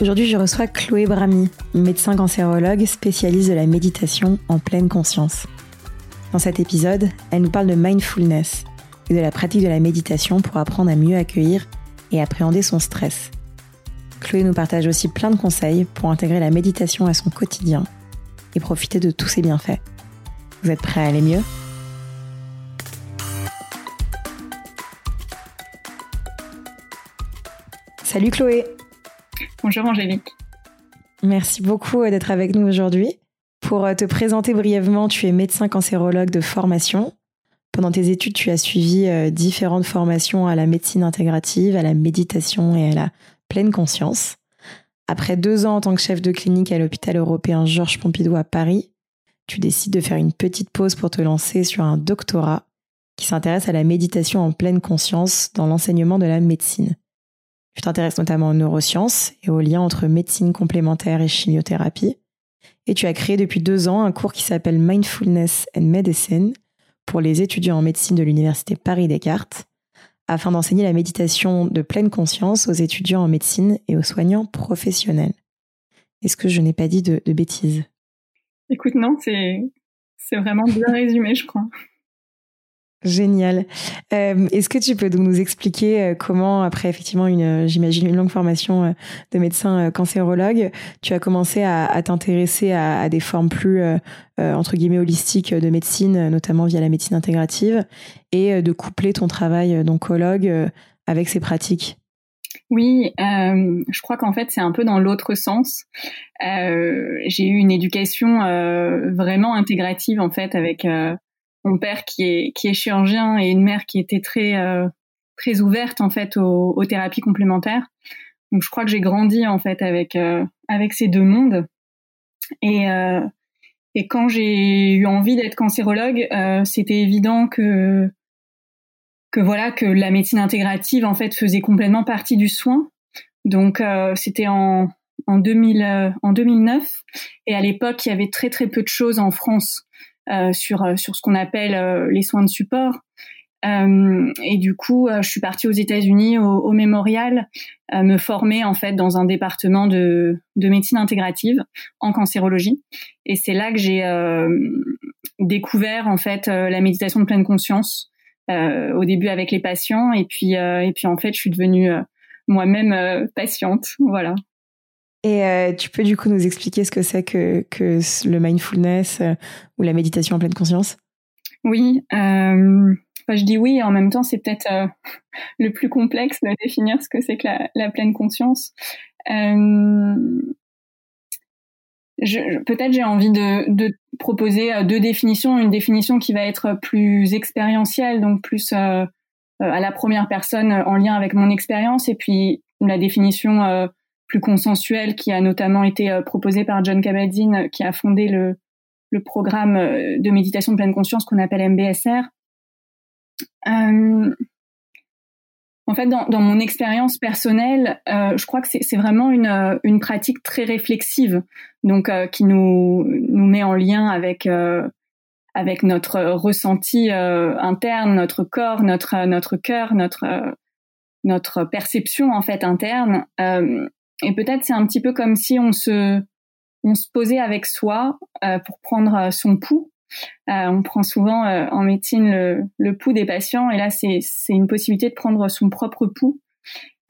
Aujourd'hui, je reçois Chloé Brami, médecin cancérologue spécialiste de la méditation en pleine conscience. Dans cet épisode, elle nous parle de mindfulness et de la pratique de la méditation pour apprendre à mieux accueillir et appréhender son stress. Chloé nous partage aussi plein de conseils pour intégrer la méditation à son quotidien et profiter de tous ses bienfaits. Vous êtes prêts à aller mieux? Salut Chloé Bonjour Angélique. Merci beaucoup euh, d'être avec nous aujourd'hui. Pour euh, te présenter brièvement, tu es médecin cancérologue de formation. Pendant tes études, tu as suivi euh, différentes formations à la médecine intégrative, à la méditation et à la pleine conscience. Après deux ans en tant que chef de clinique à l'hôpital européen Georges Pompidou à Paris, tu décides de faire une petite pause pour te lancer sur un doctorat qui s'intéresse à la méditation en pleine conscience dans l'enseignement de la médecine. Tu t'intéresses notamment aux neurosciences et aux liens entre médecine complémentaire et chimiothérapie. Et tu as créé depuis deux ans un cours qui s'appelle Mindfulness and Medicine pour les étudiants en médecine de l'Université Paris-Descartes, afin d'enseigner la méditation de pleine conscience aux étudiants en médecine et aux soignants professionnels. Est-ce que je n'ai pas dit de, de bêtises? Écoute, non, c'est vraiment bien résumé, je crois. Génial. Euh, est-ce que tu peux donc nous expliquer euh, comment, après effectivement une, euh, j'imagine une longue formation de médecin cancérologue, tu as commencé à, t'intéresser à, des formes plus entre guillemets holistiques de médecine, notamment via la médecine intégrative, et de coupler ton travail d'oncologue avec ces pratiques? Oui, je crois qu'en fait c'est un peu dans l'autre sens. j'ai eu une éducation vraiment intégrative en fait avec mon père qui est chirurgien et une mère qui était très euh, très ouverte en fait aux, thérapies complémentaires. Donc je crois que j'ai grandi en fait avec euh, avec ces deux mondes et euh, et quand j'ai eu envie d'être cancérologue, c'était évident que que voilà que la médecine intégrative en fait faisait complètement partie du soin. Donc c'était en en 2000 en 2009 et à l'époque il y avait très très peu de choses en France euh, sur euh, sur ce qu'on appelle euh, les soins de support. et du coup, je suis partie aux États-Unis au, au Mémorial me former en fait dans un département de, de médecine intégrative en cancérologie. Et c'est là que j'ai découvert en fait la méditation de pleine conscience. au début avec les patients et puis et puis en fait je suis devenue moi-même patiente. Voilà. Et euh, tu peux du coup nous expliquer ce que c'est que, que le mindfulness euh, ou la méditation en pleine conscience? Oui, euh, je dis oui, et en même temps c'est peut-être le plus complexe de définir ce que c'est que la, pleine conscience. peut-être j'ai envie de, proposer deux définitions, une définition qui va être plus expérientielle, donc plus à la première personne en lien avec mon expérience, et puis la définition plus consensuel qui a notamment été euh, proposé par John Kabat-Zinn qui a fondé le, le programme euh, de méditation de pleine conscience qu'on appelle MBSR. Euh, en fait, dans, dans mon expérience personnelle, euh, je crois que c'est vraiment une, une pratique très réflexive, donc qui nous nous met en lien avec avec notre ressenti interne, notre corps, notre notre cœur, notre notre perception en fait interne. Et peut-être c'est un petit peu comme si on se, on se posait avec soi euh, pour prendre euh, son pouls. Euh, on prend souvent euh, en médecine le, le, pouls des patients et là c'est, c'est une possibilité de prendre son propre pouls.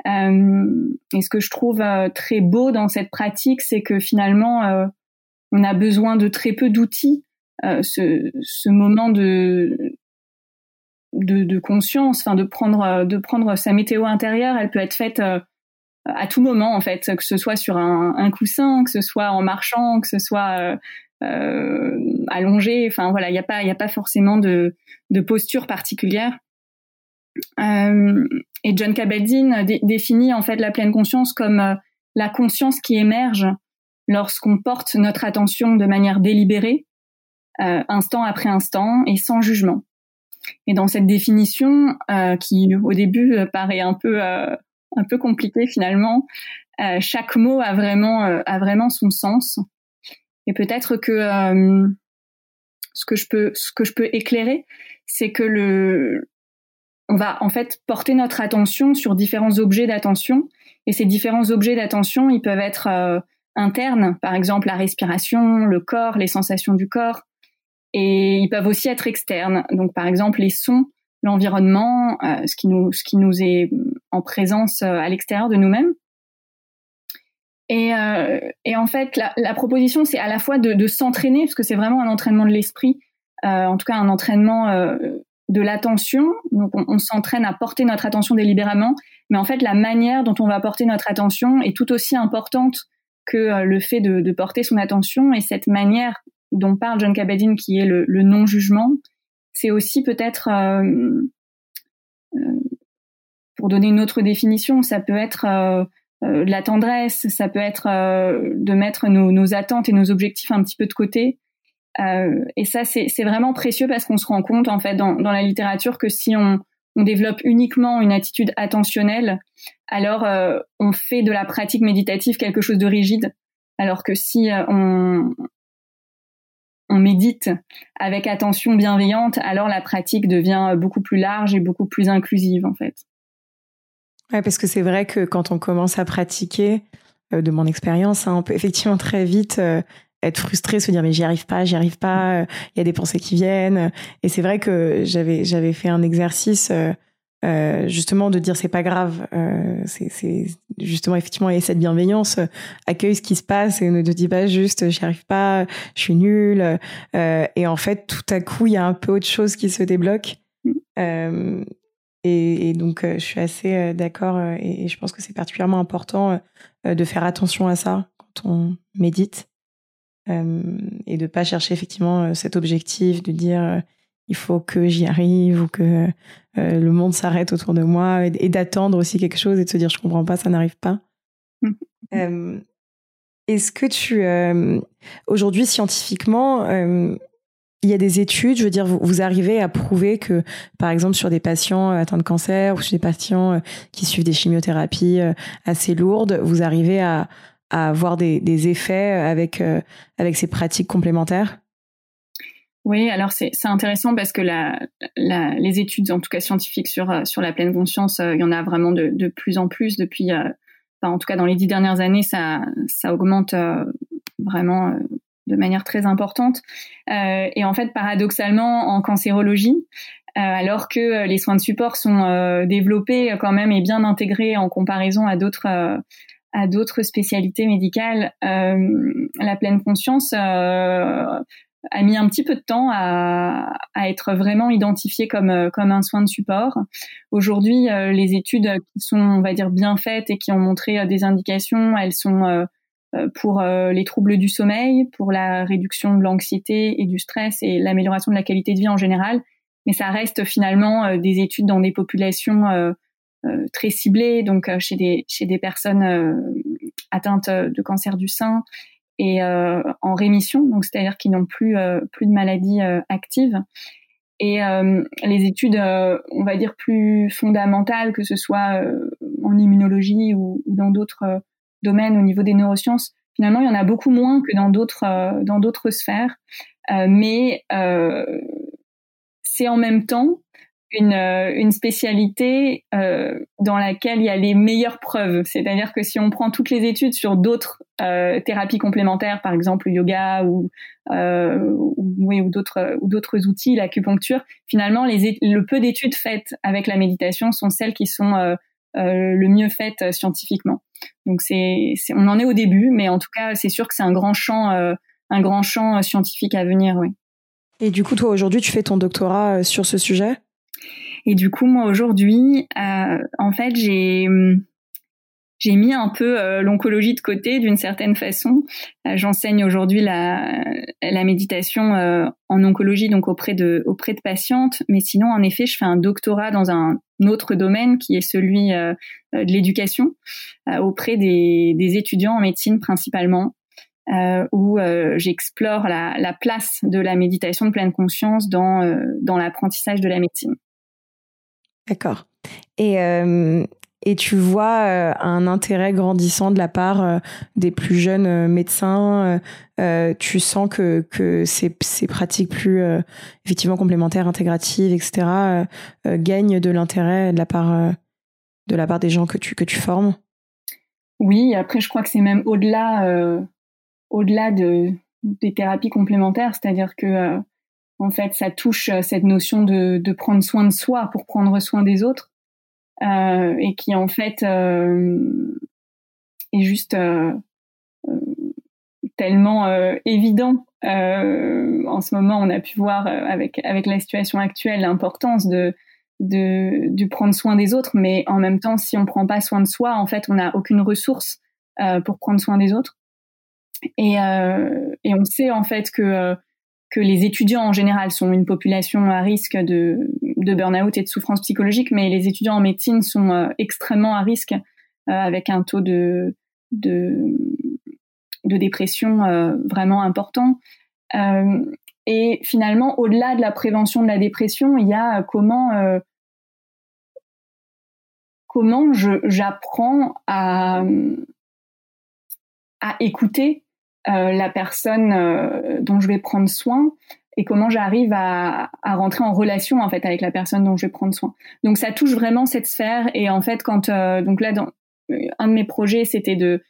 et ce que je trouve très beau dans cette pratique, c'est que finalement on a besoin de très peu d'outils. ce, ce moment de, de, de conscience, enfin de prendre de prendre sa météo intérieure, elle peut être faite à tout moment en fait, que ce soit sur un, un coussin, que ce soit en marchant, que ce soit euh, euh allongé. Enfin voilà, il n'y a pas il a pas forcément de, de posture particulière. Euh, et John Kabat-Zinn définit en fait la pleine conscience comme euh, la conscience qui émerge lorsqu'on porte notre attention de manière délibérée, instant après instant et sans jugement. Et dans cette définition, qui au début paraît un peu un peu compliquée finalement, chaque mot a vraiment a vraiment son sens. Et peut-être que ce que je peux ce que je peux éclairer, c'est que le on va en fait porter notre attention sur différents objets d'attention. Et ces différents objets d'attention, ils peuvent être euh, internes, par exemple la respiration, le corps, les sensations du corps. Et ils peuvent aussi être externes. Donc par exemple les sons, l'environnement, euh, ce qui nous ce qui nous est en présence euh, à l'extérieur de nous-mêmes. Et, et, en fait, la, proposition, c'est à la fois de, s'entraîner, parce que c'est vraiment un entraînement de l'esprit, en tout cas un entraînement de l'attention. Donc, on, s'entraîne à porter notre attention délibérément, mais en fait, la manière dont on va porter notre attention est tout aussi importante que euh, le fait de, porter son attention. Et cette manière dont parle John Kabat-Zinn, qui est le, non-jugement, c'est aussi peut-être, euh, euh, pour donner une autre définition, ça peut être de la tendresse, ça peut être de mettre nos, attentes et nos objectifs un petit peu de côté euh, et ça, c'est vraiment précieux parce qu'on se rend compte, en fait, dans, la littérature, que si on, développe uniquement une attitude attentionnelle, alors euh, on fait de la pratique méditative quelque chose de rigide. Alors que si euh, on, on médite avec attention bienveillante, alors la pratique devient beaucoup plus large et beaucoup plus inclusive, en fait. Ouais, parce que c'est vrai que quand on commence à pratiquer, de mon expérience, hein, on peut effectivement très vite être frustré, se dire mais j'y arrive pas, j'y arrive pas, il y a des pensées qui viennent. Et c'est vrai que j'avais j'avais fait un exercice euh, justement de dire c'est pas grave, euh, c'est justement effectivement et cette bienveillance, euh, accueille ce qui se passe et ne te dis pas juste j'y arrive pas, je suis nul. Euh, et en fait tout à coup il y a un peu autre chose qui se débloque. Mm. Et, et, donc je suis assez d'accord et, et, je pense que c'est particulièrement important de faire attention à ça quand on médite. Et de pas chercher effectivement cet objectif de dire il faut que j'y arrive ou que le monde s'arrête autour de moi et, d'attendre aussi quelque chose et de se dire je comprends pas, ça n'arrive pas. Mmh. Est-ce que tu aujourd'hui scientifiquement il y a des études, je veux dire, vous, vous, arrivez à prouver que, par exemple, sur des patients atteints de cancer ou sur des patients qui suivent des chimiothérapies assez lourdes, vous arrivez à, à avoir des, des effets avec, euh, avec ces pratiques complémentaires? Oui, alors c'est intéressant parce que la, la, les études, en tout cas scientifiques, sur, euh, sur la pleine conscience, euh, il y en a vraiment de, de plus en plus depuis, enfin, en tout cas dans les dix dernières années, ça, ça augmente vraiment de manière très importante. et en fait, paradoxalement, en cancérologie, alors que les soins de support sont développés quand même et bien intégrés en comparaison à d'autres à d'autres spécialités médicales, euh, la pleine conscience euh, a mis un petit peu de temps à, à être vraiment identifié comme euh, comme un soin de support. Aujourd'hui, euh, les études qui sont, on va dire, bien faites et qui ont montré des indications, elles sont pour les troubles du sommeil, pour la réduction de l'anxiété et du stress et l'amélioration de la qualité de vie en général. Mais ça reste finalement des études dans des populations euh, très ciblées, donc euh, chez des chez des personnes euh, atteintes de cancer du sein et en rémission, donc c'est-à-dire qui n'ont plus plus de maladies actives. Et les études, on va dire plus fondamentales, que ce soit en immunologie ou, ou dans d'autres domaines au niveau des neurosciences, finalement, il y en a beaucoup moins que dans d'autres dans d'autres sphères. mais c'est en même temps une, euh, une spécialité euh, dans laquelle il y a les meilleures preuves. C'est-à-dire que si on prend toutes les études sur d'autres euh, thérapies complémentaires, par exemple le yoga ou, euh, ou, oui, ou d'autres ou d'autres outils, l'acupuncture, finalement, les, le peu d'études faites avec la méditation sont celles qui sont euh, euh, le mieux faites scientifiquement. Donc c'est, on en est au début, mais en tout cas, c'est sûr que c'est un grand champ, un grand champ scientifique à venir, oui. Et du coup, toi aujourd'hui, tu fais ton doctorat sur ce sujet? Et du coup, moi aujourd'hui, euh, en fait, j'ai j'ai mis un peu euh, l'oncologie de côté d'une certaine façon. Euh, j'enseigne aujourd'hui la, la méditation euh, en oncologie, donc auprès de auprès de patientes. Mais sinon, en effet, je fais un doctorat dans un autre domaine qui est celui de l'éducation auprès des, des étudiants en médecine principalement. où j'explore la, la, place de la méditation de pleine conscience dans, dans l'apprentissage de la médecine. D'accord. Et, et tu vois euh, un intérêt grandissant de la part euh, des plus jeunes euh, médecins. tu sens que, que ces, ces pratiques plus effectivement complémentaires, intégratives, etc., gagnent de l'intérêt de la part de la part des gens que tu que tu formes? Oui, après je crois que c'est même au-delà au-delà de des thérapies complémentaires, c'est-à-dire que en fait ça touche cette notion de, de prendre soin de soi pour prendre soin des autres euh, et qui en fait euh, est juste euh, tellement évident. en ce moment, on a pu voir avec avec la situation actuelle l'importance de de, de prendre soin des autres, mais en même temps, si on prend pas soin de soi, en fait, on n'a aucune ressource pour prendre soin des autres. Et, et on sait en fait que que les étudiants en général sont une population à risque de, burn-out et de souffrance psychologique, mais les étudiants en médecine sont euh, extrêmement à risque euh, avec un taux de, de, dépression euh, vraiment important. et finalement, au-delà de la prévention de la dépression, il y a comment comment j'apprends à, à écouter la personne euh, dont je vais prendre soin et comment j'arrive à, à, rentrer en relation en fait avec la personne dont je vais prendre soin. Donc ça touche vraiment cette sphère et en fait quand euh, donc là dans un de mes projets c'était de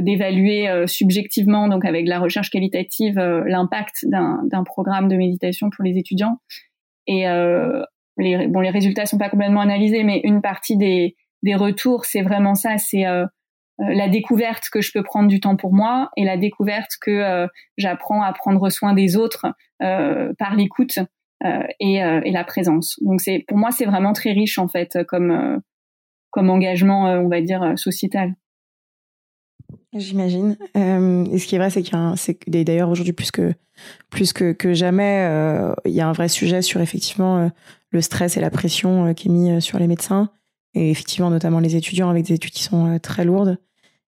d'évaluer subjectivement donc avec la recherche qualitative l'impact d'un programme de méditation pour les étudiants et les bon les résultats sont pas complètement analysés mais une partie des des retours c'est vraiment ça c'est euh, la découverte que je peux prendre du temps pour moi et la découverte que euh, j'apprends à prendre soin des autres euh, par l'écoute et, la présence. Donc c'est pour moi c'est vraiment très riche en fait comme comme engagement on va dire sociétal. J'imagine. et ce qui est vrai, c'est qu'il y a d'ailleurs aujourd'hui plus que plus que jamais, il y a un vrai sujet sur effectivement le stress et la pression qui est mis sur les médecins et effectivement notamment les étudiants avec des études qui sont euh, très lourdes.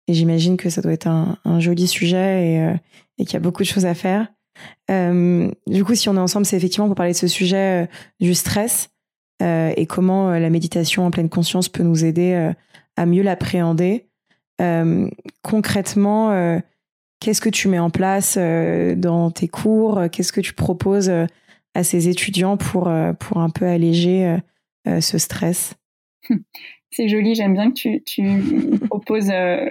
Et j'imagine que ça doit être un, joli sujet et, euh, et qu'il y a beaucoup de choses à faire. Euh, du coup, si on est ensemble, c'est effectivement pour parler de ce sujet du stress et comment la méditation en pleine conscience peut nous aider à mieux l'appréhender. concrètement, qu'est-ce que tu mets en place dans tes cours? Qu'est-ce que tu proposes à ces étudiants pour, pour un peu alléger ce stress? C'est joli, j'aime bien que tu, tu proposes, euh,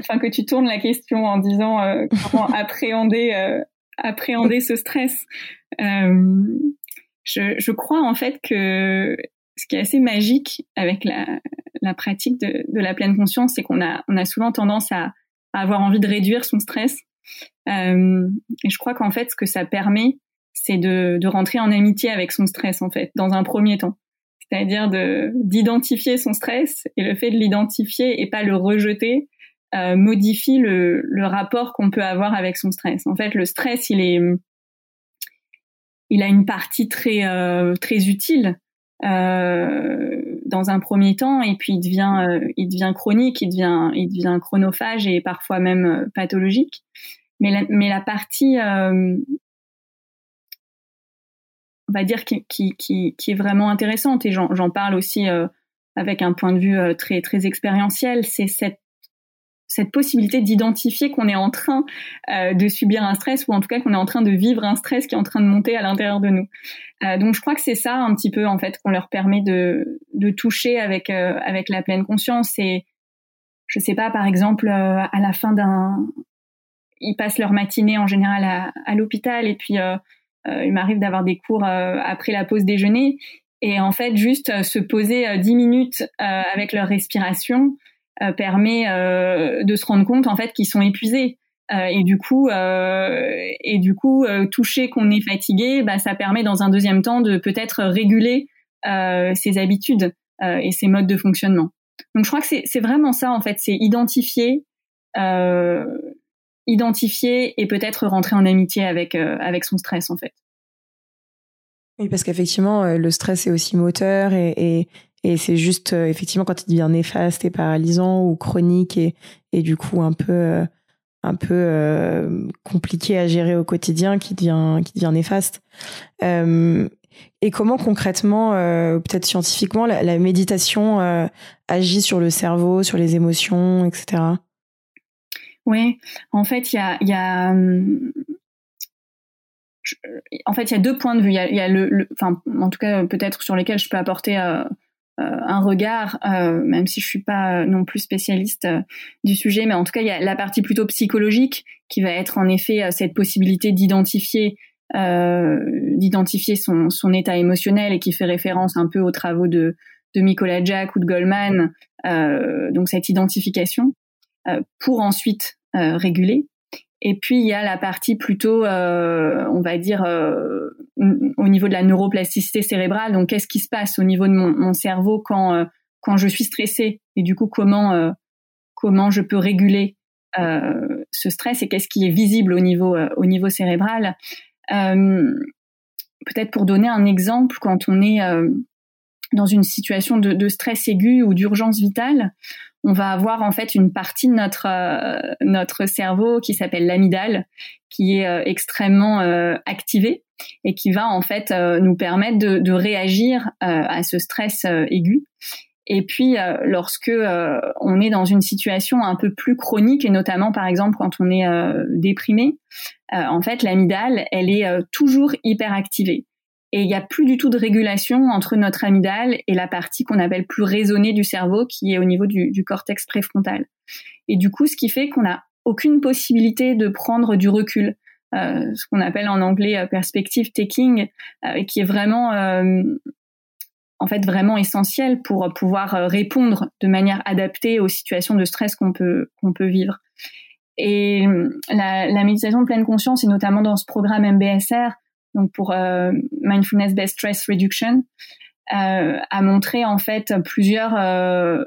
enfin que tu tournes la question en disant euh, comment appréhender, euh, appréhender ce stress. Je, je, crois en fait que ce qui est assez magique avec la, la pratique de, de, la pleine conscience, c'est qu'on a, on a souvent tendance à, à, avoir envie de réduire son stress. et je crois qu'en fait, ce que ça permet, c'est de, de rentrer en amitié avec son stress en fait, dans un premier temps c'est-à-dire de d'identifier son stress et le fait de l'identifier et pas le rejeter euh, modifie le, le rapport qu'on peut avoir avec son stress. En fait, le stress, il est il a une partie très euh, très utile euh, dans un premier temps et puis il devient euh, il devient chronique, il devient il devient chronophage et parfois même euh, pathologique. Mais la, mais la partie on va dire, qui, qui, qui, qui est vraiment intéressante. Et j'en parle aussi euh, avec un point de vue euh, très, très expérientiel. C'est cette, cette possibilité d'identifier qu'on est en train euh, de subir un stress ou en tout cas qu'on est en train de vivre un stress qui est en train de monter à l'intérieur de nous. donc je crois que c'est ça un petit peu en fait qu'on leur permet de, de toucher avec, avec la pleine conscience. Et je sais pas, par exemple, à la fin d'un... Ils passent leur matinée en général à, à l'hôpital et puis euh, il m'arrive d'avoir des cours euh, après la pause déjeuner et en fait juste euh, se poser dix minutes avec leur respiration permet de se rendre compte en fait qu'ils sont épuisés. et du coup, et du coup, toucher qu'on est fatigué, bah, ça permet dans un deuxième temps de peut-être réguler ses habitudes et ses modes de fonctionnement. Donc, je crois que c'est vraiment ça en fait, c'est identifier, identifier et peut-être rentrer en amitié avec euh, avec son stress en fait. Oui, parce qu'effectivement, euh, le stress est aussi moteur et, et, c'est juste, euh, effectivement, quand il devient néfaste et paralysant ou chronique et, et du coup un peu, un peu compliqué à gérer au quotidien, qui devient qui devient néfaste. et comment concrètement, peut-être scientifiquement, la, méditation agit sur le cerveau, sur les émotions, etc. Oui, en fait, il y a, hum, en fait, il y a deux points de vue. Il y a, le, enfin, en tout cas, peut-être sur lesquels je peux apporter euh, euh, un regard, euh, même si je suis pas non plus spécialiste du sujet, mais en tout cas, il y a la partie plutôt psychologique qui va être en effet cette possibilité d'identifier d'identifier son, son état émotionnel et qui fait référence un peu aux travaux de, de Nicolas Jack ou de Goldman, donc cette identification, pour ensuite réguler. Et puis il y a la partie plutôt, euh, on va dire, euh, au niveau de la neuroplasticité cérébrale. Donc qu'est-ce qui se passe au niveau de mon, cerveau quand euh, quand je suis stressée? Et du coup comment euh, comment je peux réguler euh, ce stress et qu'est-ce qui est visible au niveau au niveau cérébral? Peut-être pour donner un exemple, quand on est dans une situation de stress aigu ou d'urgence vitale, on va avoir en fait une partie de notre euh, notre cerveau qui s'appelle l'amygdale, qui est euh, extrêmement euh, activée et qui va en fait nous permettre de, réagir à ce stress aigu. Et puis, lorsque on est dans une situation un peu plus chronique, et notamment par exemple quand on est déprimé, en fait, l'amygdale, elle est toujours hyper activée et il n'y a plus du tout de régulation entre notre amygdale et la partie qu'on appelle plus raisonnée du cerveau, qui est au niveau du, cortex préfrontal. Et du coup, ce qui fait qu'on n'a aucune possibilité de prendre du recul, euh, ce qu'on appelle en anglais euh, perspective taking, euh, qui est vraiment en fait vraiment essentiel pour pouvoir répondre de manière adaptée aux situations de stress qu'on peut qu'on peut vivre. Et la, la méditation de pleine conscience, et notamment dans ce programme MBSR, donc pour euh, Mindfulness Based Stress Reduction, euh, a montré en fait plusieurs euh,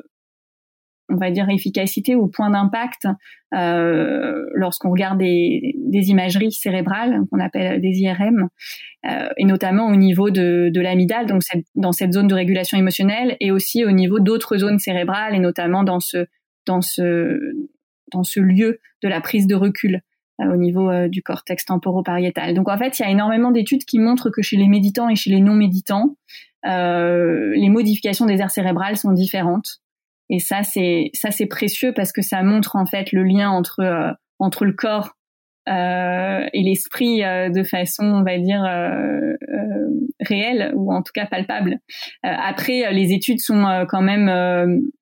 on va dire efficacité ou points d'impact euh, lorsqu'on regarde des, des, imageries cérébrales qu'on appelle des IRM euh, et notamment au niveau de, de donc dans cette zone de régulation émotionnelle et aussi au niveau d'autres zones cérébrales et notamment dans ce dans ce dans ce lieu de la prise de recul au niveau euh, du cortex temporopariétal. Donc en fait, il y a énormément d'études qui montrent que chez les méditants et chez les non-méditants, euh, les modifications des aires cérébrales sont différentes. Et ça, c'est ça c'est précieux parce que ça montre en fait le lien entre euh, entre le corps euh, et l'esprit de façon, on va dire, réelle ou en tout cas palpable. après, les études sont quand même,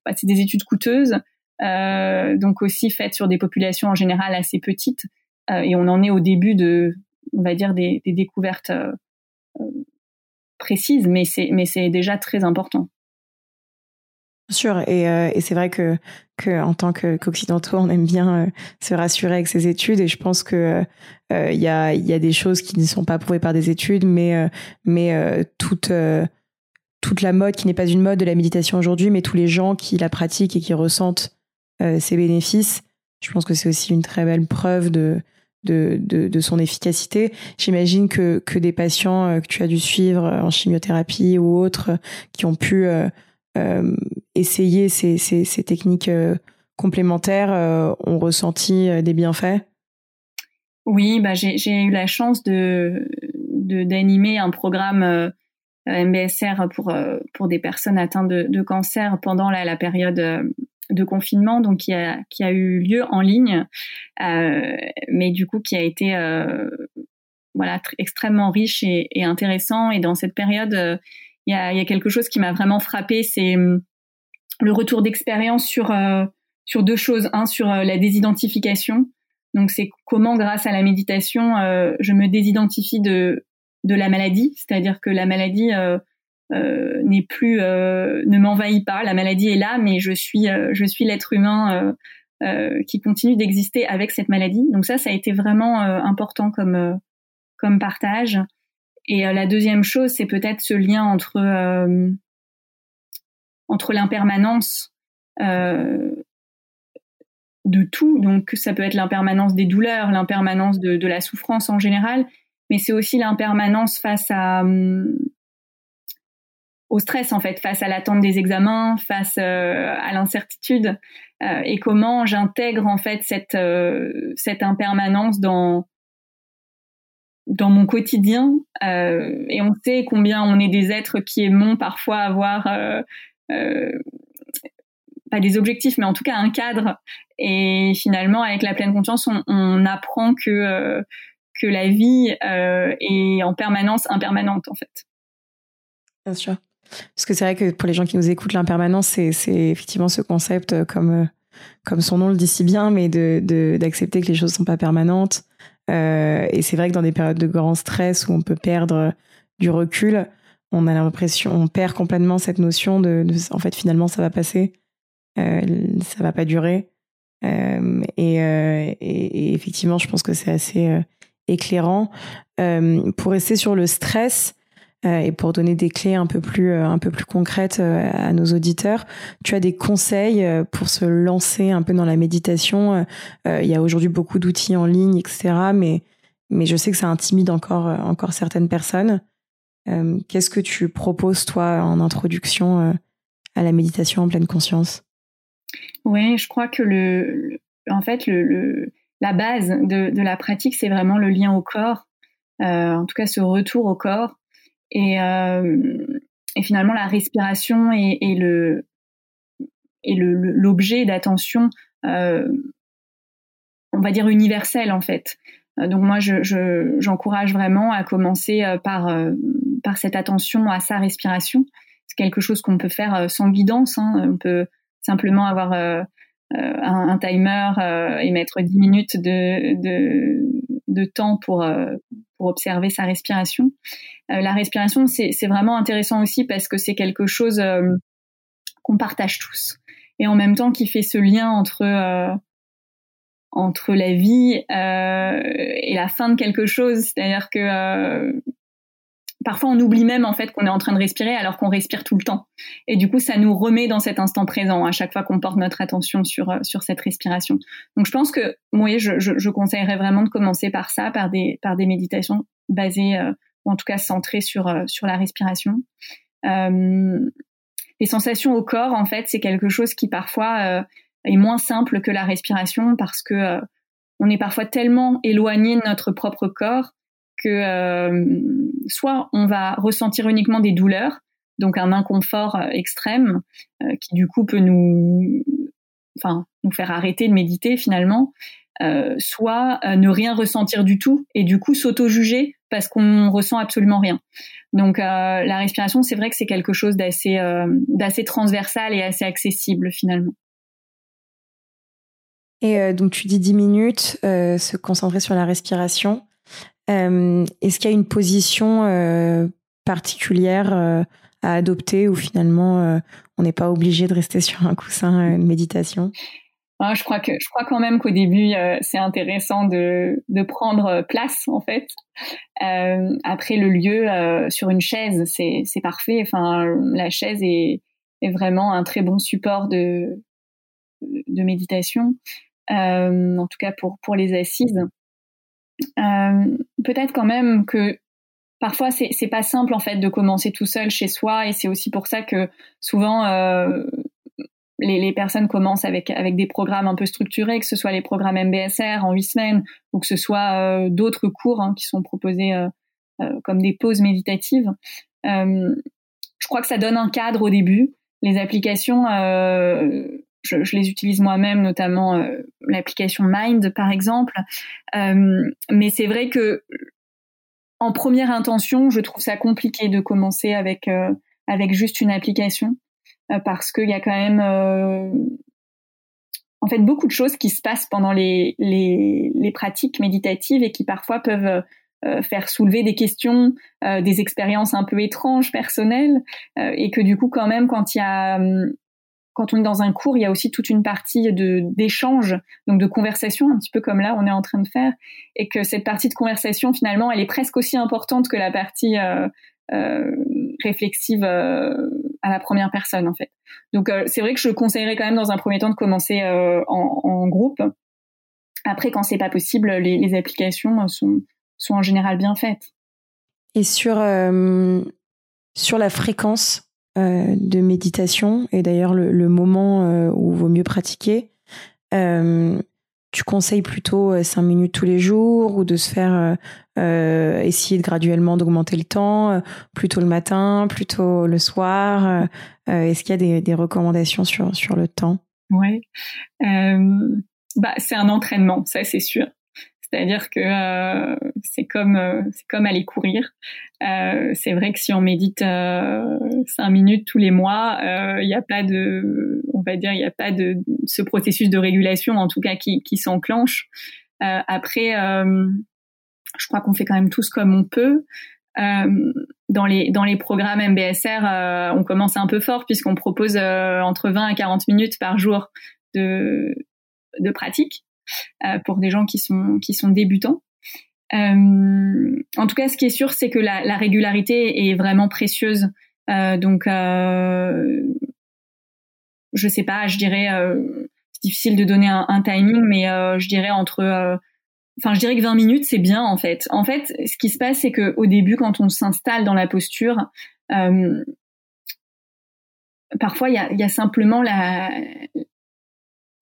bah, c'est des études coûteuses, donc aussi faites sur des populations en général assez petites. Euh, et on en est au début de, on va dire, des, découvertes euh, euh, précises, mais c'est mais c'est déjà très important. Bien sûr, et, et c'est vrai que, que en tant qu'occidentaux, on aime bien se rassurer avec ces études, et je pense que il y, a, y a des choses qui ne sont pas prouvées par des études, mais mais toute toute la mode qui n'est pas une mode de la méditation aujourd'hui, mais tous les gens qui la pratiquent et qui ressentent ses bénéfices, je pense que c'est aussi une très belle preuve de de, son efficacité. J'imagine que, que des patients euh, que tu as dû suivre euh, en chimiothérapie ou autres euh, qui ont pu essayer ces, ces, techniques complémentaires ont ressenti des bienfaits? Oui, bah j'ai eu la chance de d'animer un programme MBSR pour pour des personnes atteintes de, cancer pendant la période de confinement, donc qui a, qui a eu lieu en ligne, euh, mais du coup qui a été euh, voilà extrêmement riche et, et, intéressant. Et dans cette période, euh, il y, a, y, a, quelque chose qui m'a vraiment frappé, c'est hum, le retour d'expérience sur euh, sur deux choses. Un sur euh, la désidentification. Donc c'est comment grâce à la méditation, je me désidentifie de de la maladie, c'est-à-dire que la maladie euh, n'est plus euh, ne m'envahit pas. La maladie est là mais je suis euh, je suis l'être humain qui continue d'exister avec cette maladie. Donc ça ça a été vraiment important comme comme partage. Et la deuxième chose c'est peut-être ce lien entre entre l'impermanence de tout. Donc ça peut être l'impermanence des douleurs l'impermanence de, de la souffrance en général mais c'est aussi l'impermanence face à au stress en fait, face à l'attente des examens, face à l'incertitude, et comment j'intègre en fait cette cette impermanence dans dans mon quotidien. et on sait combien on est des êtres qui aimons parfois avoir pas des objectifs, mais en tout cas un cadre. Et finalement, avec la pleine conscience, on, on apprend que euh, que la vie euh, est en permanence impermanente, en fait. Bien sûr. Parce que c'est vrai que pour les gens qui nous écoutent, l'impermanence, c'est, effectivement ce concept, euh, comme, comme son nom le dit si bien, mais de, d'accepter que les choses ne sont pas permanentes. Euh, et c'est vrai que dans des périodes de grand stress où on peut perdre du recul, on a l'impression, on perd complètement cette notion de, en fait, finalement, ça va passer. Euh, ça va pas durer. Euh, euh, et, effectivement, je pense que c'est assez éclairant. pour rester sur le stress, et pour donner des clés un peu plus un peu plus concrètes à nos auditeurs, tu as des conseils pour se lancer un peu dans la méditation. Il y a aujourd'hui beaucoup d'outils en ligne, etc. Mais mais je sais que ça intimide encore encore certaines personnes. Qu'est-ce que tu proposes toi en introduction à la méditation en pleine conscience? Oui, je crois que le, en fait, le, la base de, de la pratique, c'est vraiment le lien au corps, euh, en tout cas ce retour au corps, et, euh, et finalement la respiration et, et le et l'objet d'attention, euh, on va dire universel en fait. Euh, donc moi, je, j'encourage vraiment à commencer par par cette attention à sa respiration. C'est quelque chose qu'on peut faire sans guidance. Hein. On peut simplement avoir euh, un, timer euh, et mettre 10 minutes de, de, de temps pour, pour observer sa respiration. la respiration, c'est vraiment intéressant aussi parce que c'est quelque chose qu'on partage tous et en même temps qui fait ce lien entre entre la vie euh, et la fin de quelque chose. C'est-à-dire que euh, parfois on oublie même en fait qu'on est en train de respirer alors qu'on respire tout le temps. Et du coup, ça nous remet dans cet instant présent à chaque fois qu'on porte notre attention sur euh, sur cette respiration. Donc je pense que moi, je, je, je, conseillerais vraiment de commencer par ça, par des par des méditations basées euh, ou en tout cas centrées sur euh, sur la respiration. les sensations au corps, en fait, c'est quelque chose qui parfois est moins simple que la respiration parce que on est parfois tellement éloigné de notre propre corps que euh, soit on va ressentir uniquement des douleurs, donc un inconfort euh, extrême euh, qui du coup peut nous, enfin, nous faire arrêter de méditer finalement, soit ne rien ressentir du tout et du coup s'auto-juger parce qu'on ressent absolument rien. Donc la respiration, c'est vrai que c'est quelque chose d'assez d'assez transversal et assez accessible finalement. Et donc tu dis 10 minutes, se concentrer sur la respiration. Euh, est-ce qu'il y a une position euh, particulière euh, à adopter ou finalement on n'est pas obligé de rester sur un coussin de méditation? Ah, je crois que je crois quand même qu'au début c'est intéressant de, de prendre place en fait. Après le lieu sur une chaise c'est c'est parfait. Enfin la chaise est est vraiment un très bon support de de méditation. en tout cas pour pour les assises. Euh, peut-être quand même que parfois c'est c'est pas simple en fait de commencer tout seul chez soi et c'est aussi pour ça que souvent euh, les, les, personnes commencent avec avec des programmes un peu structurés, que ce soit les programmes MBSR en huit semaines ou que ce soit euh, d'autres cours hein, qui sont proposés euh, euh, comme des pauses méditatives. je crois que ça donne un cadre au début. Les applications je, les utilise moi-même, notamment euh, l'application Mind par exemple. Euh, mais c'est vrai que en première intention, je trouve ça compliqué de commencer avec euh, avec juste une application parce qu'il y a quand même en fait beaucoup de choses qui se passent pendant les, les, les pratiques méditatives et qui parfois peuvent faire soulever des questions, des expériences un peu étranges, personnelles, et que du coup quand même quand il y a hum, quand on est dans un cours, il y a aussi toute une partie de d'échange, donc de conversation, un petit peu comme là on est en train de faire, et que cette partie de conversation finalement, elle est presque aussi importante que la partie euh, euh, réflexive euh, à la première personne en fait. Donc euh, c'est vrai que je conseillerais quand même dans un premier temps de commencer euh, en, en, groupe. Après, quand c'est pas possible, les, les, applications sont sont en général bien faites. Et sur sur la fréquence de méditation et d'ailleurs le, moment où il vaut mieux pratiquer. tu conseilles plutôt 5 minutes tous les jours ou de se faire essayer de graduellement d'augmenter le temps, plutôt le matin, plutôt le soir. Est-ce qu'il y a des, recommandations sur, sur le temps? Ouais, bah c'est un entraînement, ça c'est sûr. C'est-à-dire que euh, c'est comme euh, c'est comme aller courir. Euh, c'est vrai que si on médite cinq minutes tous les mois, il n'y a pas de, on va dire, il n'y a pas de ce processus de régulation en tout cas qui, qui s'enclenche. après, je crois qu'on fait quand même tous comme on peut. dans les dans les programmes MBSR, on commence un peu fort puisqu'on propose entre 20 et 40 minutes par jour de de pratique. Euh, pour des gens qui sont qui sont débutants. Euh, en tout cas, ce qui est sûr, c'est que la, la, régularité est vraiment précieuse. Euh, donc, je sais pas, je dirais, c'est difficile de donner un, timing, mais je dirais entre, enfin, je dirais que 20 minutes, c'est bien en fait. En fait, ce qui se passe, c'est que au début, quand on s'installe dans la posture, parfois il y a, simplement la,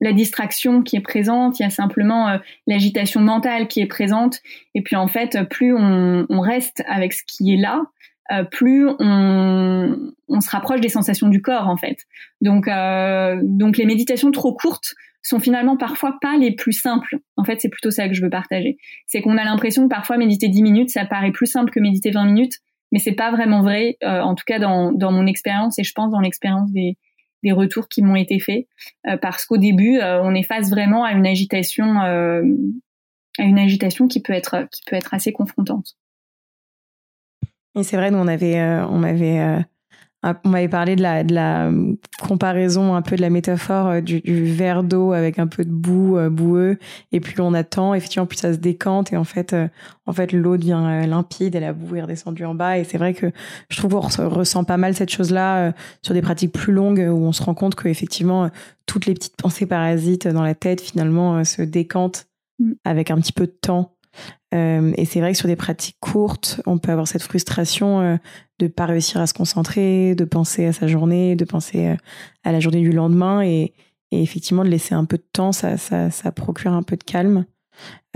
la distraction qui est présente, il y a simplement euh, l'agitation mentale qui est présente. Et puis en fait, plus on, reste avec ce qui est là, euh, plus on, se rapproche des sensations du corps en fait. Donc, euh, donc les méditations trop courtes sont finalement parfois pas les plus simples. En fait, c'est plutôt ça que je veux partager. C'est qu'on a l'impression que parfois méditer 10 minutes, ça paraît plus simple que méditer 20 minutes, mais c'est pas vraiment vrai, en tout cas dans, dans mon expérience et je pense dans l'expérience des, des retours qui m'ont été faits euh, parce qu'au début euh, on est face vraiment à une agitation euh, à une agitation qui peut être qui peut être assez confrontante. Et c'est vrai, nous on avait on m'avait on m'avait parlé de la, de la comparaison, un peu de la métaphore euh, du, verre d'eau avec un peu de boue, euh, boueux, et plus on attend, effectivement, plus ça se décante, et en fait, euh, en fait, l'eau devient limpide et la boue est redescendue en bas. Et c'est vrai que je trouve qu'on ressent pas mal cette chose-là sur des pratiques plus longues où on se rend compte que effectivement, toutes les petites pensées parasites dans la tête finalement se décantent mm. avec un petit peu de temps. Euh, et c'est vrai que sur des pratiques courtes, on peut avoir cette frustration euh, de pas réussir à se concentrer, de penser à sa journée, de penser euh, à la journée du lendemain. Et, et, effectivement, de laisser un peu de temps, ça, ça, ça procure un peu de calme.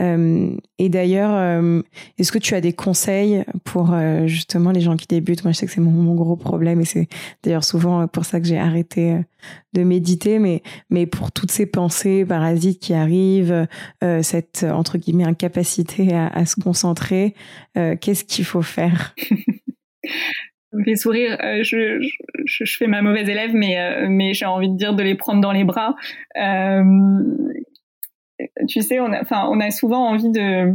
Euh, et d'ailleurs, euh, est-ce que tu as des conseils pour euh, justement les gens qui débutent? Moi, je sais que c'est mon, gros problème et c'est d'ailleurs souvent pour ça que j'ai arrêté de méditer. Mais, mais pour toutes ces pensées parasites qui arrivent, cette entre guillemets incapacité à, se concentrer, qu'est-ce qu'il faut faire? Me fait sourire. je, fais ma mauvaise élève, mais, mais j'ai envie de dire de les prendre dans les bras. Tu sais, on a, enfin, on a souvent envie de,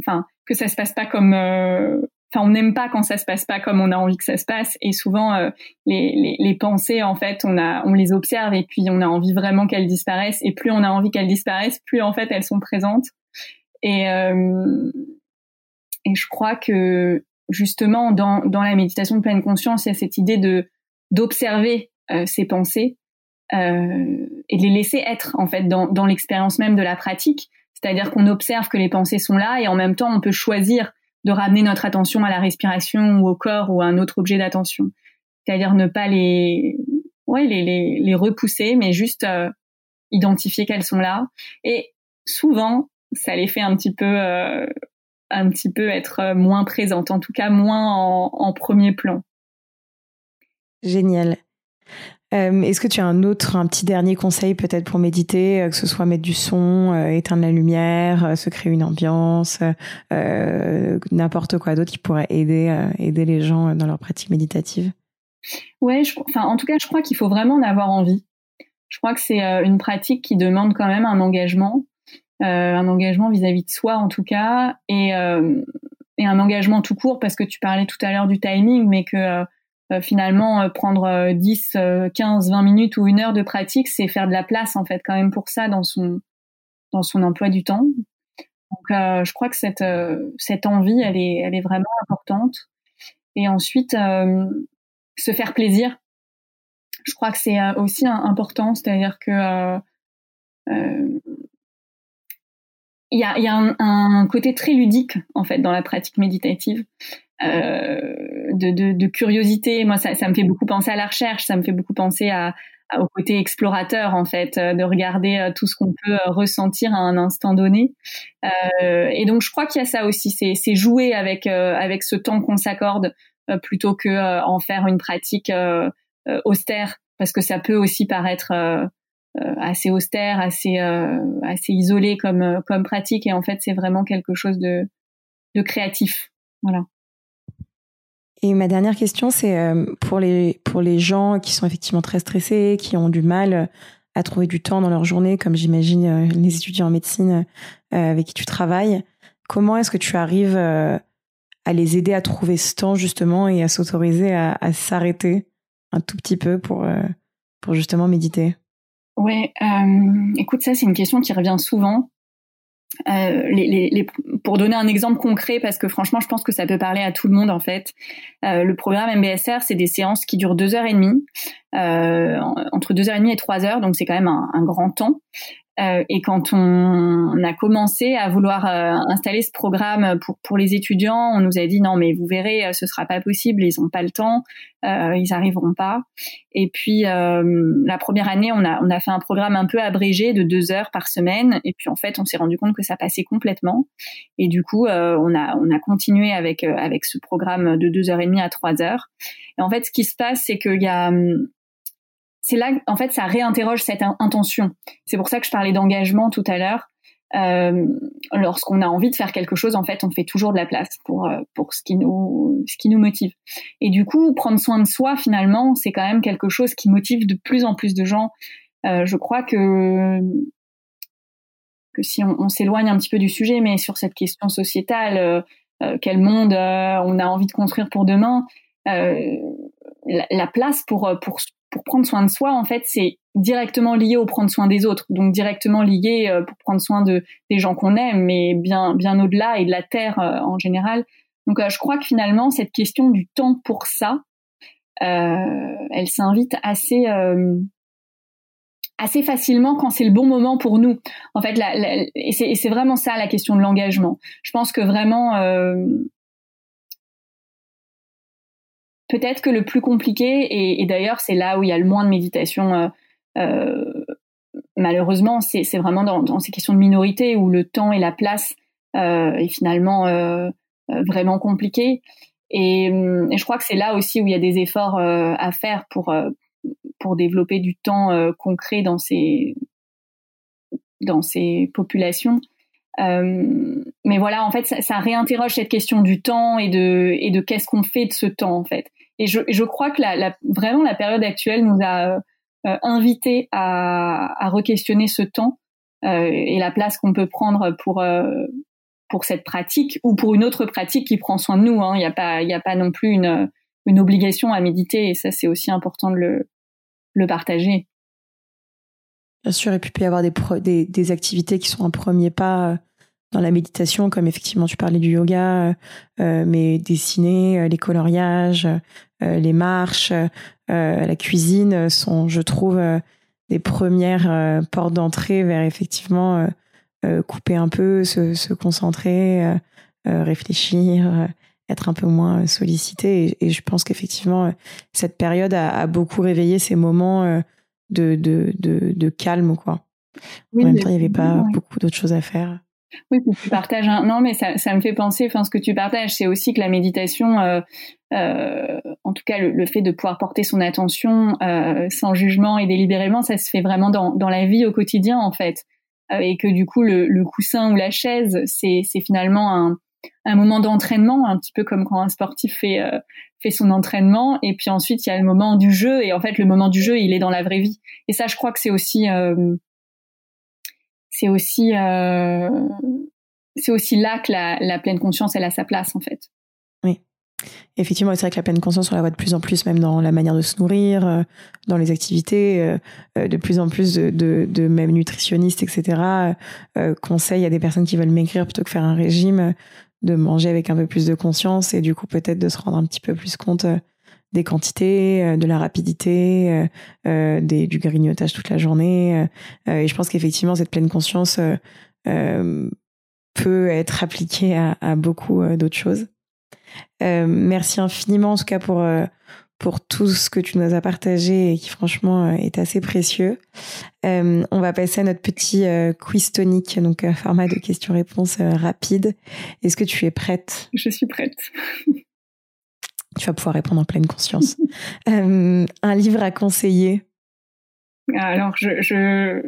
enfin, que ça se passe pas comme, euh, enfin, on n'aime pas quand ça se passe pas comme on a envie que ça se passe. Et souvent, euh, les, les, les, pensées, en fait, on a, on les observe et puis on a envie vraiment qu'elles disparaissent. Et plus on a envie qu'elles disparaissent, plus en fait elles sont présentes. Et euh, et je crois que justement dans dans la méditation de pleine conscience, il y a cette idée de d'observer ces pensées euh, et de les laisser être en fait dans, dans l'expérience même de la pratique. C'est-à-dire qu'on observe que les pensées sont là et en même temps on peut choisir de ramener notre attention à la respiration ou au corps ou à un autre objet d'attention. C'est-à-dire ne pas les, ouais, les, les, les repousser, mais juste euh, identifier qu'elles sont là. Et souvent, ça les fait un petit peu, euh, un petit peu être moins présentes, en tout cas moins en, en premier plan. Génial. Euh, est-ce que tu as un autre, un petit dernier conseil peut-être pour méditer, euh, que ce soit mettre du son, euh, éteindre la lumière, se créer une ambiance, n'importe quoi d'autre qui pourrait aider, aider les gens dans leur pratique méditative? Ouais, enfin, en tout cas, je crois qu'il faut vraiment en avoir envie. Je crois que c'est une pratique qui demande quand même un engagement, un engagement vis-à-vis de soi en tout cas, et, et un engagement tout court parce que tu parlais tout à l'heure du timing, mais que finalement euh, prendre 10, 15, 20 minutes ou une heure de pratique, c'est faire de la place en fait quand même pour ça dans son dans son emploi du temps. Donc euh, je crois que cette cette envie, elle est elle est vraiment importante. Et ensuite se faire plaisir. Je crois que c'est aussi important, c'est-à-dire que il y a, y a un, un, côté très ludique en fait dans la pratique méditative. Euh, de, de, curiosité. Moi, ça, ça me fait beaucoup penser à la recherche, ça me fait beaucoup penser à, au côté explorateur en fait, de regarder tout ce qu'on peut ressentir à un instant donné. Euh, et donc je crois qu'il y a ça aussi, c'est jouer avec avec ce temps qu'on s'accorde plutôt que en faire une pratique austère, parce que ça peut aussi paraître assez austère, assez assez isolé comme comme pratique, et en fait c'est vraiment quelque chose de de créatif. Voilà. Et ma dernière question, c'est euh, pour les pour les gens qui sont effectivement très stressés, qui ont du mal euh, à trouver du temps dans leur journée, comme j'imagine euh, les étudiants en médecine avec qui tu travailles. Comment est-ce que tu arrives à les aider à trouver ce temps justement et à s'autoriser à, à s'arrêter un tout petit peu pour pour justement méditer? Ouais, écoute, ça c'est une question qui revient souvent. Euh, pour donner un exemple concret, parce que franchement, je pense que ça peut parler à tout le monde en fait. Euh, le programme MBSR, c'est des séances qui durent deux heures et demie, euh, entre deux heures et demie et trois heures, donc c'est quand même un grand temps. Euh, et quand on, a commencé à vouloir euh, installer ce programme pour pour les étudiants, on nous a dit non mais vous verrez, euh, ce sera pas possible, ils ont pas le temps, ils arriveront pas. Et puis la première année, on a on a fait un programme un peu abrégé de deux heures par semaine. Et puis en fait, on s'est rendu compte que ça passait complètement. Et du coup, on a on a continué avec avec ce programme de deux heures et demie à trois heures. Et en fait, ce qui se passe, c'est qu'il y a c'est là, en fait, ça réinterroge cette intention. C'est pour ça que je parlais d'engagement tout à l'heure. Euh, lorsqu'on a envie de faire quelque chose, en fait, on fait toujours de la place pour euh, pour ce qui nous ce qui nous motive. Et du coup, prendre soin de soi, finalement, c'est quand même quelque chose qui motive de plus en plus de gens. Euh, je crois que que si on, s'éloigne un petit peu du sujet, mais sur cette question sociétale, euh, euh, quel monde on a envie de construire pour demain, la, la, place pour pour pour prendre soin de soi, en fait, c'est directement lié au prendre soin des autres, donc directement lié euh, pour prendre soin de des gens qu'on aime, mais bien bien au-delà et de la terre euh, en général. Donc, euh, je crois que finalement, cette question du temps pour ça, elle s'invite assez assez facilement quand c'est le bon moment pour nous. En fait, et c'est vraiment ça la question de l'engagement. Je pense que vraiment peut-être que le plus compliqué, et, d'ailleurs c'est là où il y a le moins de méditation, euh, euh, malheureusement, c'est vraiment dans, ces questions de minorité où le temps et la place euh, est finalement vraiment compliqué. Et, je crois que c'est là aussi où il y a des efforts à faire pour pour développer du temps concret dans ces dans ces populations. mais voilà, en fait, ça, ça, réinterroge cette question du temps et de et de qu'est-ce qu'on fait de ce temps en fait. Et je, crois que vraiment la période actuelle nous a euh, invité à, à re-questionner ce temps euh, et la place qu'on peut prendre pour euh, pour cette pratique ou pour une autre pratique qui prend soin de nous. Hein. Il n'y a pas il a pas non plus une obligation à méditer et ça c'est aussi important de le partager. Bien sûr, et puis il peut y avoir des, activités qui sont un premier pas euh, dans la méditation, comme effectivement tu parlais du yoga, euh, euh mais dessiner, euh, les coloriages, euh, les marches, la cuisine sont, je trouve, des premières portes d'entrée vers effectivement couper un peu, se, se concentrer, réfléchir, être un peu moins sollicité. Et, je pense qu'effectivement, cette période a, a, beaucoup réveillé ces moments de, de, de, de calme, quoi. en même temps, il n'y avait pas beaucoup d'autres choses à faire. Oui, tu partages un... Non, mais ça, ça me fait penser, enfin, ce que tu partages, c'est aussi que la méditation, euh, euh, en tout cas, le, fait de pouvoir porter son attention euh, sans jugement et délibérément, ça se fait vraiment dans, dans la vie au quotidien, en fait. Euh, et que du coup, le, le coussin ou la chaise, c'est finalement un, un moment d'entraînement, un petit peu comme quand un sportif fait, euh, fait son entraînement. Et puis ensuite, il y a le moment du jeu. Et en fait, le moment du jeu, il est dans la vraie vie. Et ça, je crois que c'est aussi c'est aussi euh, c'est aussi là que la, la, pleine conscience elle a sa place en fait. Oui. Effectivement, c'est vrai que la pleine conscience, on la voit de plus en plus, même dans la manière de se nourrir, euh, dans les activités, euh, de plus en plus de, de, de même nutritionnistes, etc., conseillent à des personnes qui veulent maigrir plutôt que faire un régime, de manger avec un peu plus de conscience et du coup peut-être de se rendre un petit peu plus compte des quantités, euh, de la rapidité, euh, euh, des, du grignotage toute la journée. et je pense qu'effectivement, cette pleine conscience peut être appliquée à, à beaucoup d'autres choses. merci infiniment en tout cas pour pour tout ce que tu nous as partagé et qui franchement euh, est assez précieux. Euh, on va passer à notre petit euh, quiz tonique, donc format de questions-réponses rapide. Est-ce que tu es prête? Je suis prête. tu vas pouvoir répondre en pleine conscience. un livre à conseiller Alors, je,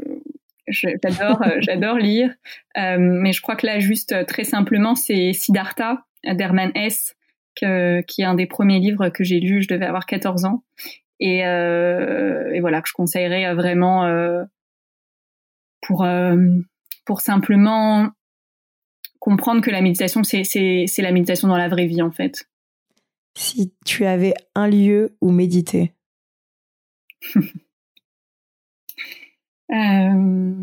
j'adore, j'adore lire, mais je crois que là, juste très simplement, c'est Siddhartha d'Herman S qui est un des premiers livres que j'ai lu. Je devais avoir 14 ans. Et, euh, et voilà, que je conseillerais vraiment euh, pour, euh, pour simplement comprendre que la méditation, c'est la méditation dans la vraie vie, en fait. Si tu avais un lieu où méditer euh,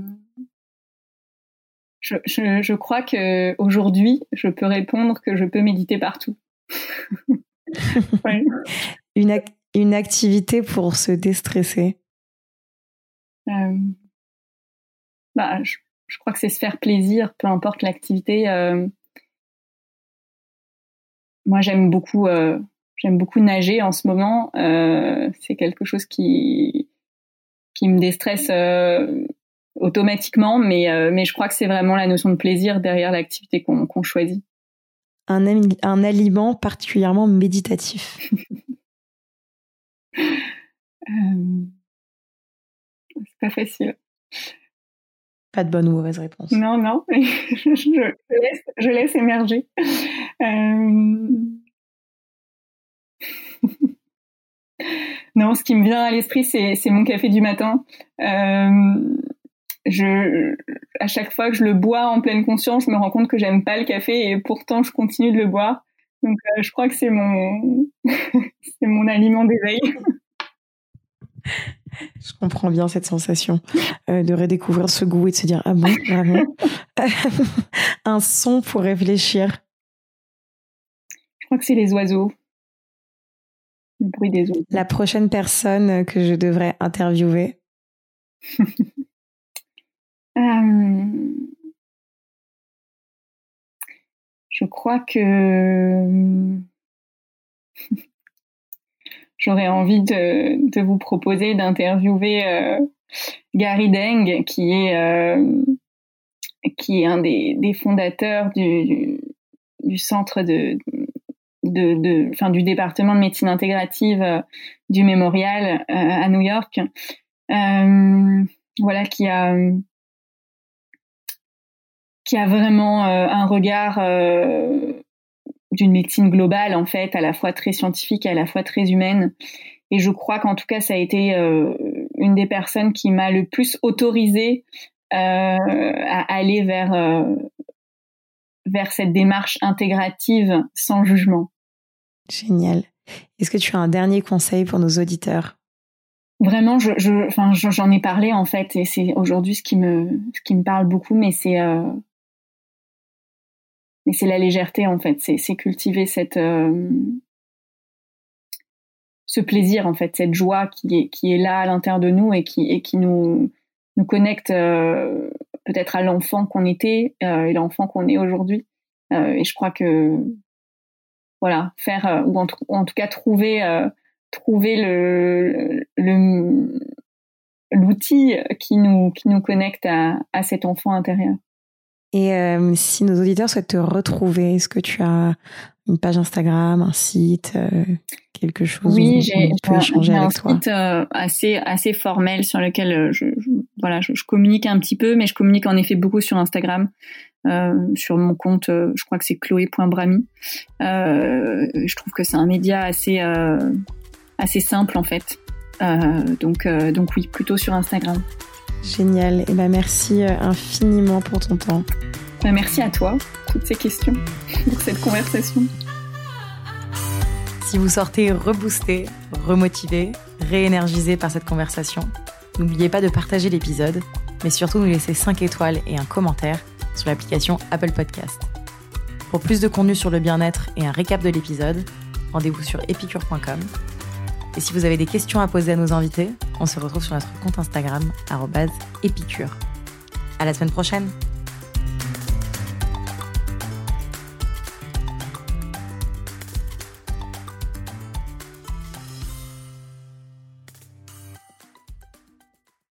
je, je, je, crois que aujourd'hui, je peux répondre que je peux méditer partout. une, une activité pour se déstresser euh, bah, je, crois que c'est se faire plaisir, peu importe l'activité. Euh. Moi, j'aime beaucoup, euh, j'aime beaucoup nager en ce moment. c'est quelque chose qui, qui me déstresse automatiquement, mais, mais je crois que c'est vraiment la notion de plaisir derrière l'activité qu'on choisit un, aliment particulièrement méditatif euh, C'est pas facile. Pas de bonne ou mauvaise réponse. Non, non, je, laisse, émerger. Euh, non, ce qui me vient à l'esprit, c'est mon café du matin. Euh, je, à chaque fois que je le bois en pleine conscience, je me rends compte que j'aime pas le café et pourtant je continue de le boire. Donc euh, je crois que c'est mon, c'est mon aliment d'éveil. Je comprends bien cette sensation euh, de redécouvrir ce goût et de se dire ah bon vraiment? Un son pour réfléchir. Je crois que c'est les oiseaux. Le bruit des oiseaux. La prochaine personne que je devrais interviewer. Euh, je crois que j'aurais envie de, vous proposer d'interviewer euh, Gary Deng, qui est euh, un des, fondateurs du, centre du département de médecine intégrative du Mémorial à New York. voilà, qui a vraiment euh, un regard euh, d'une médecine globale en fait, à la fois très scientifique et à la fois très humaine. Et je crois qu'en tout cas, ça a été euh, une des personnes qui m'a le plus autorisé à aller vers vers cette démarche intégrative sans jugement. Génial. Est-ce que tu as un dernier conseil pour nos auditeurs? Vraiment, je, enfin, j'en ai parlé en fait, et c'est aujourd'hui ce qui me, ce qui me parle beaucoup, mais c'est mais c'est la légèreté en fait, c'est cultiver cette euh, ce plaisir en fait, cette joie qui est qui est là à l'intérieur de nous et qui et qui nous nous connecte euh, peut-être à l'enfant qu'on était euh, et l'enfant qu'on est aujourd'hui. et je crois que voilà, faire ou en, en, tout cas trouver trouver le l'outil qui nous qui nous connecte à, à cet enfant intérieur. Et euh, si nos auditeurs souhaitent te retrouver, est-ce que tu as une page Instagram, un site, euh, quelque chose Oui, j'ai un site euh, assez assez formel sur lequel je, voilà je, communique un petit peu, mais je communique en effet beaucoup sur Instagram. sur mon compte, je crois que c'est chloé.brami. je trouve que c'est un média assez assez simple en fait. donc donc oui, plutôt sur Instagram. Génial. Et eh ben merci euh, infiniment pour ton temps. Ben, merci à toi pour toutes ces questions, pour cette conversation. Si vous sortez reboosté, remotivé, réénergisé par cette conversation, n'oubliez pas de partager l'épisode, mais surtout nous laisser 5 étoiles et un commentaire sur l'application Apple Podcast. Pour plus de contenu sur le bien-être et un récap de l'épisode, rendez-vous sur epicure.com et si vous avez des questions à poser à nos invités, on se retrouve sur notre compte Instagram, épicure. À la semaine prochaine!